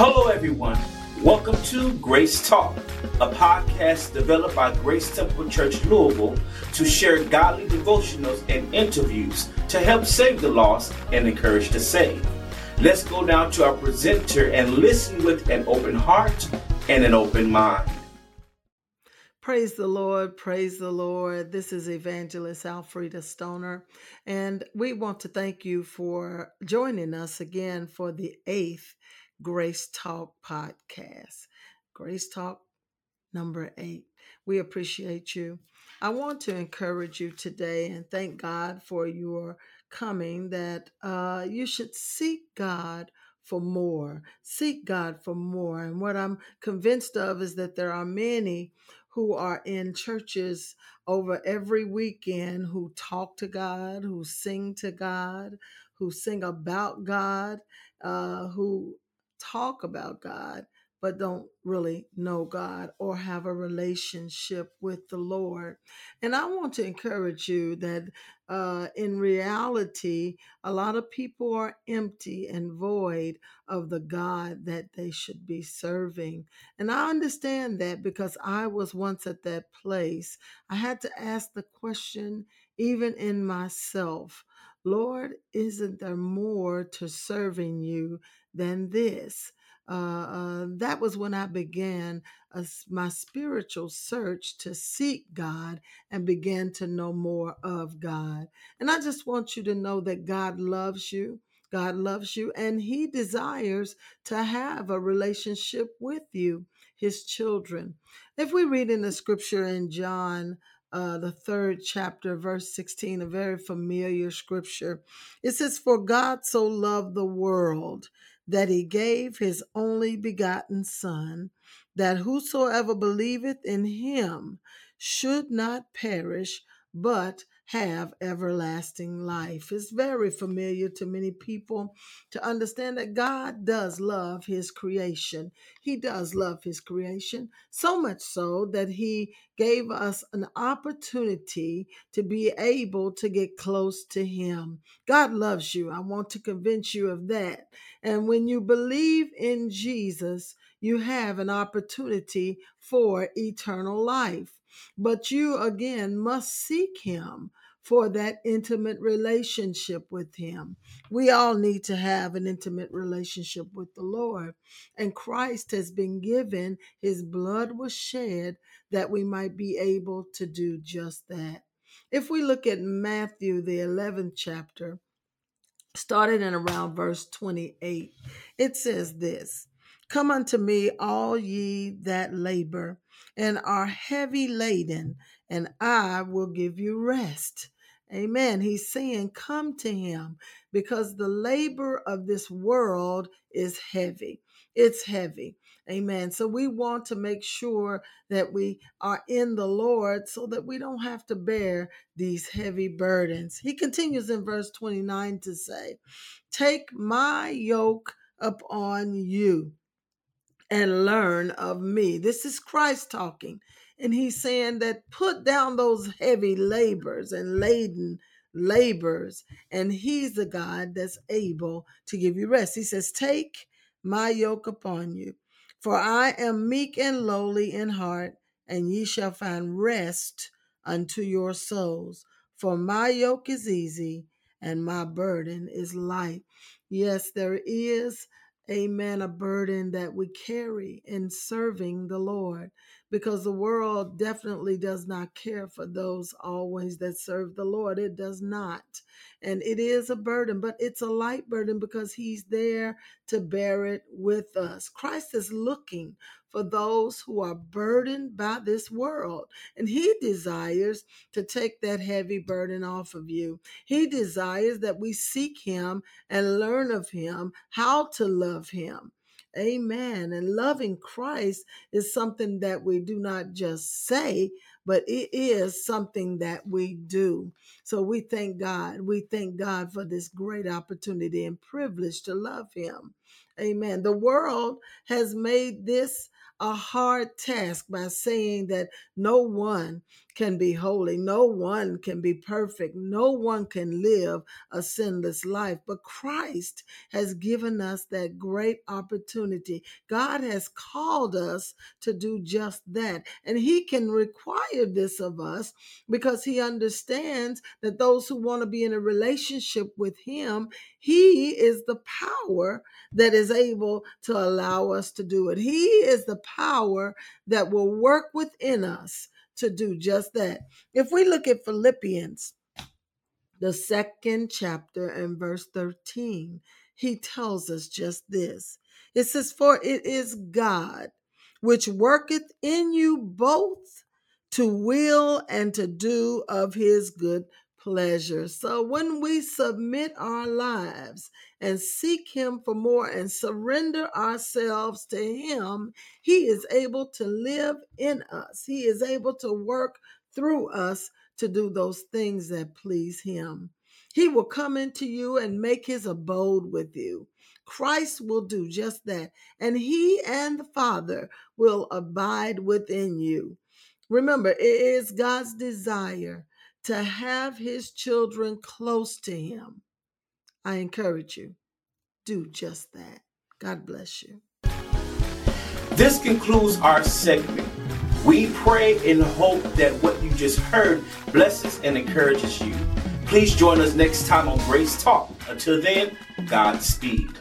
Hello, everyone. Welcome to Grace Talk, a podcast developed by Grace Temple Church Louisville to share godly devotionals and interviews to help save the lost and encourage the saved. Let's go down to our presenter and listen with an open heart and an open mind. Praise the Lord, praise the Lord. This is Evangelist Alfreda Stoner, and we want to thank you for joining us again for the eighth Grace Talk podcast. Grace Talk number eight. We appreciate you. I want to encourage you today and thank God for your coming that uh, you should seek God for more. Seek God for more. And what I'm convinced of is that there are many who are in churches over every weekend who talk to God, who sing to God, who sing about God, uh, who talk about God, but don't really know God or have a relationship with the Lord. And I want to encourage you that uh, in reality, a lot of people are empty and void of the God that they should be serving. And I understand that because I was once at that place. I had to ask the question, even in myself. Lord, isn't there more to serving you than this? Uh, uh, that was when I began a, my spiritual search to seek God and began to know more of God. And I just want you to know that God loves you. God loves you and He desires to have a relationship with you, His children. If we read in the scripture in John uh, the third chapter, verse 16, a very familiar scripture. It says, For God so loved the world that he gave his only begotten Son, that whosoever believeth in him should not perish, but have everlasting life. It's very familiar to many people to understand that God does love his creation. He does love his creation, so much so that he gave us an opportunity to be able to get close to him. God loves you. I want to convince you of that. And when you believe in Jesus, you have an opportunity for eternal life. But you again must seek him for that intimate relationship with him. We all need to have an intimate relationship with the Lord. And Christ has been given, his blood was shed that we might be able to do just that. If we look at Matthew, the 11th chapter, started in around verse 28, it says this Come unto me, all ye that labor and are heavy laden, and I will give you rest. Amen. He's saying, Come to him because the labor of this world is heavy. It's heavy. Amen. So we want to make sure that we are in the Lord so that we don't have to bear these heavy burdens. He continues in verse 29 to say, Take my yoke upon you and learn of me. This is Christ talking. And he's saying that put down those heavy labors and laden labors, and he's the God that's able to give you rest. He says, Take my yoke upon you, for I am meek and lowly in heart, and ye shall find rest unto your souls. For my yoke is easy and my burden is light. Yes, there is amen, a burden that we carry in serving the Lord because the world definitely does not care for those always that serve the Lord. It does not. And it is a burden, but it's a light burden because He's there to bear it with us. Christ is looking for those who are burdened by this world, and He desires to take that heavy burden off of you. He desires that we seek Him and learn of Him how to love Him. Amen. And loving Christ is something that we do not just say, but it is something that we do. So we thank God. We thank God for this great opportunity and privilege to love Him. Amen. The world has made this a hard task by saying that no one can be holy, no one can be perfect, no one can live a sinless life. But Christ has given us that great opportunity. God has called us to do just that. And He can require this of us because He understands that those who want to be in a relationship with Him, He is the power that is able to allow us to do it. He is the power that will work within us to do just that. If we look at Philippians, the second chapter and verse 13, he tells us just this. It says, For it is God which worketh in you both to will and to do of his good pleasure. So when we submit our lives and seek Him for more and surrender ourselves to Him, He is able to live in us. He is able to work through us to do those things that please Him. He will come into you and make His abode with you. Christ will do just that, and He and the Father will abide within you. Remember, it is God's desire to have his children close to him. I encourage you, do just that. God bless you. This concludes our segment. We pray and hope that what you just heard blesses and encourages you. Please join us next time on Grace Talk. Until then, Godspeed.